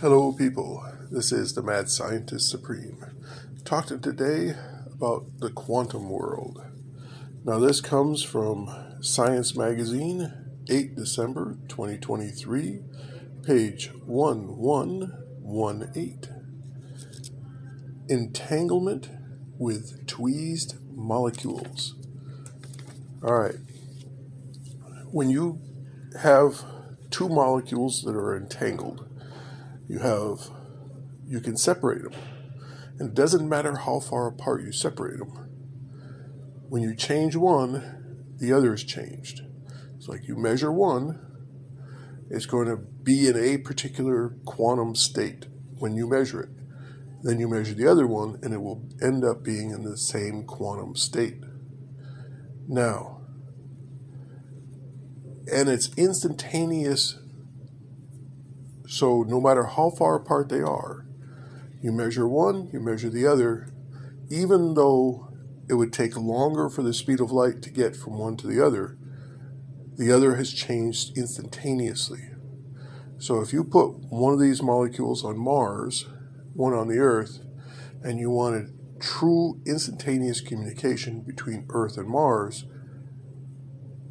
Hello, people. This is the Mad Scientist Supreme. Talking today about the quantum world. Now, this comes from Science Magazine, 8 December 2023, page 1118. Entanglement with tweezed molecules. All right. When you have two molecules that are entangled, you have you can separate them. And it doesn't matter how far apart you separate them. When you change one, the other is changed. It's like you measure one, it's going to be in a particular quantum state when you measure it. Then you measure the other one, and it will end up being in the same quantum state. Now, and it's instantaneous so no matter how far apart they are, you measure one, you measure the other, even though it would take longer for the speed of light to get from one to the other, the other has changed instantaneously. So if you put one of these molecules on Mars, one on the Earth, and you wanted true instantaneous communication between Earth and Mars,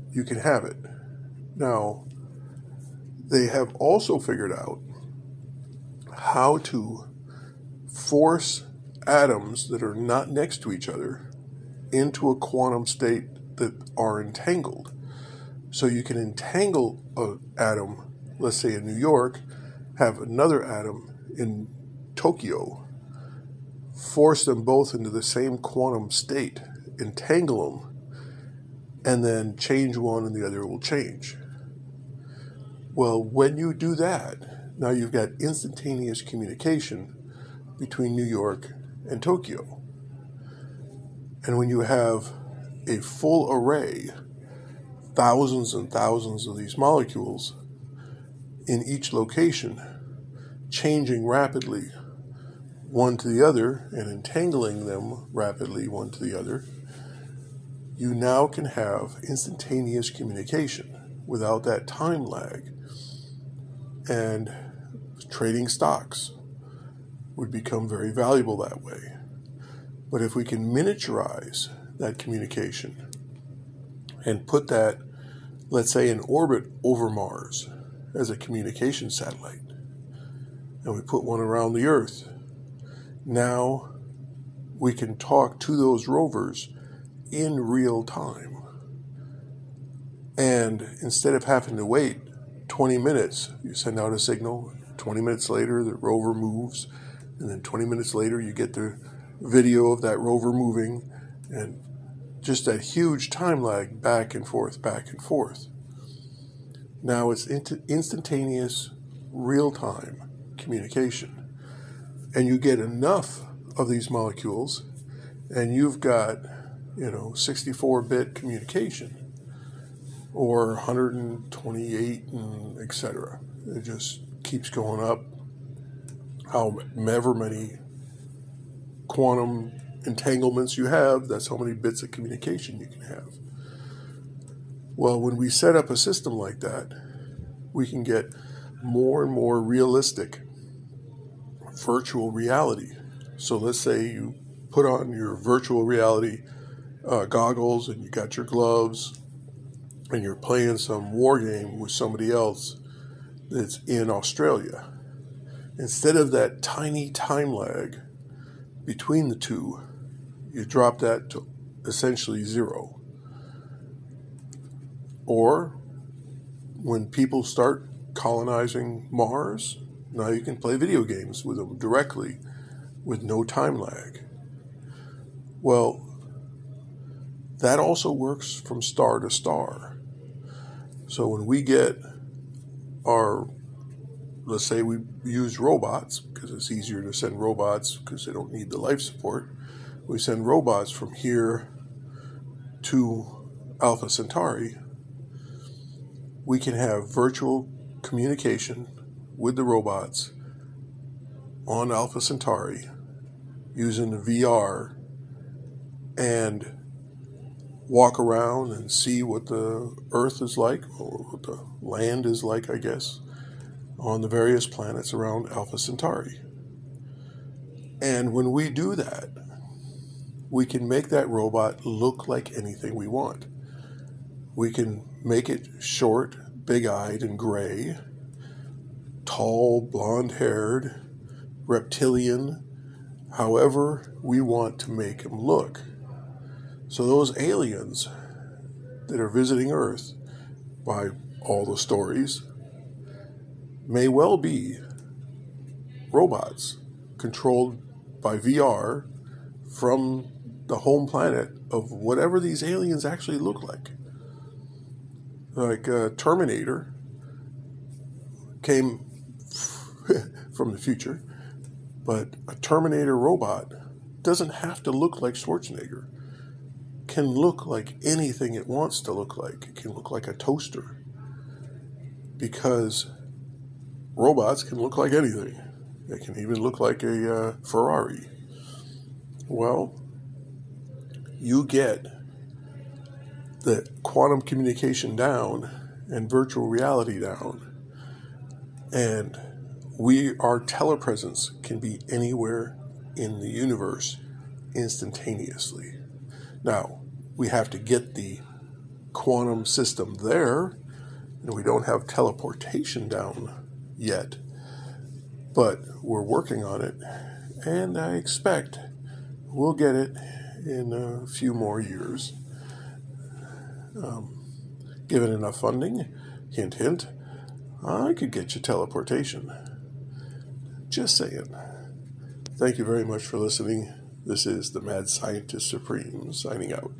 you can have it. Now, they have also figured out how to force atoms that are not next to each other into a quantum state that are entangled. So you can entangle an atom, let's say in New York, have another atom in Tokyo, force them both into the same quantum state, entangle them, and then change one and the other will change. Well, when you do that, now you've got instantaneous communication between New York and Tokyo. And when you have a full array, thousands and thousands of these molecules in each location, changing rapidly one to the other and entangling them rapidly one to the other, you now can have instantaneous communication without that time lag and trading stocks would become very valuable that way. But if we can miniaturize that communication and put that, let's say, in orbit over Mars as a communication satellite, and we put one around the Earth, now we can talk to those rovers in real time. And instead of having to wait 20 minutes, you send out a signal. 20 minutes later, the rover moves. And then 20 minutes later, you get the video of that rover moving. And just that huge time lag back and forth, back and forth. Now it's instantaneous, real time communication. And you get enough of these molecules, and you've got, you know, 64 bit communication or 128 and etc. It just keeps going up. However many quantum entanglements you have, that's how many bits of communication you can have. Well, when we set up a system like that, we can get more and more realistic virtual reality. So let's say you put on your virtual reality uh, goggles and you got your gloves and you're playing some war game with somebody else that's in Australia, instead of that tiny time lag between the two, you drop that to essentially zero. Or when people start colonizing Mars, now you can play video games with them directly with no time lag. Well, that also works from star to star. So when we get our, let's say we use robots because it's easier to send robots because they don't need the life support. We send robots from here to Alpha Centauri. We can have virtual communication with the robots on Alpha Centauri using VR and walk around and see what the earth is like, or what the land is like, I guess. on the various planets around Alpha Centauri. And when we do that, we can make that robot look like anything we want. We can make it short, big eyed, and gray, tall, blonde haired, reptilian, however we want to make him look. So, those aliens that are visiting Earth, by all the stories, may well be robots controlled by VR from the home planet of whatever these aliens actually look like. Like uh, Terminator came from the future, but a Terminator robot doesn't have to look like Schwarzenegger. Can look like anything it wants to look like. It can look like a toaster. Because robots can look like anything. They can even look like a uh, Ferrari. Well, you get the quantum communication down and virtual reality down, and we our telepresence can be anywhere in the universe instantaneously. Now, we have to get the quantum system there, and we don't have teleportation down yet, but we're working on it, and I expect we'll get it in a few more years. Um, given enough funding, hint, hint, I could get you teleportation. Just saying. Thank you very much for listening. This is the Mad Scientist Supreme signing out.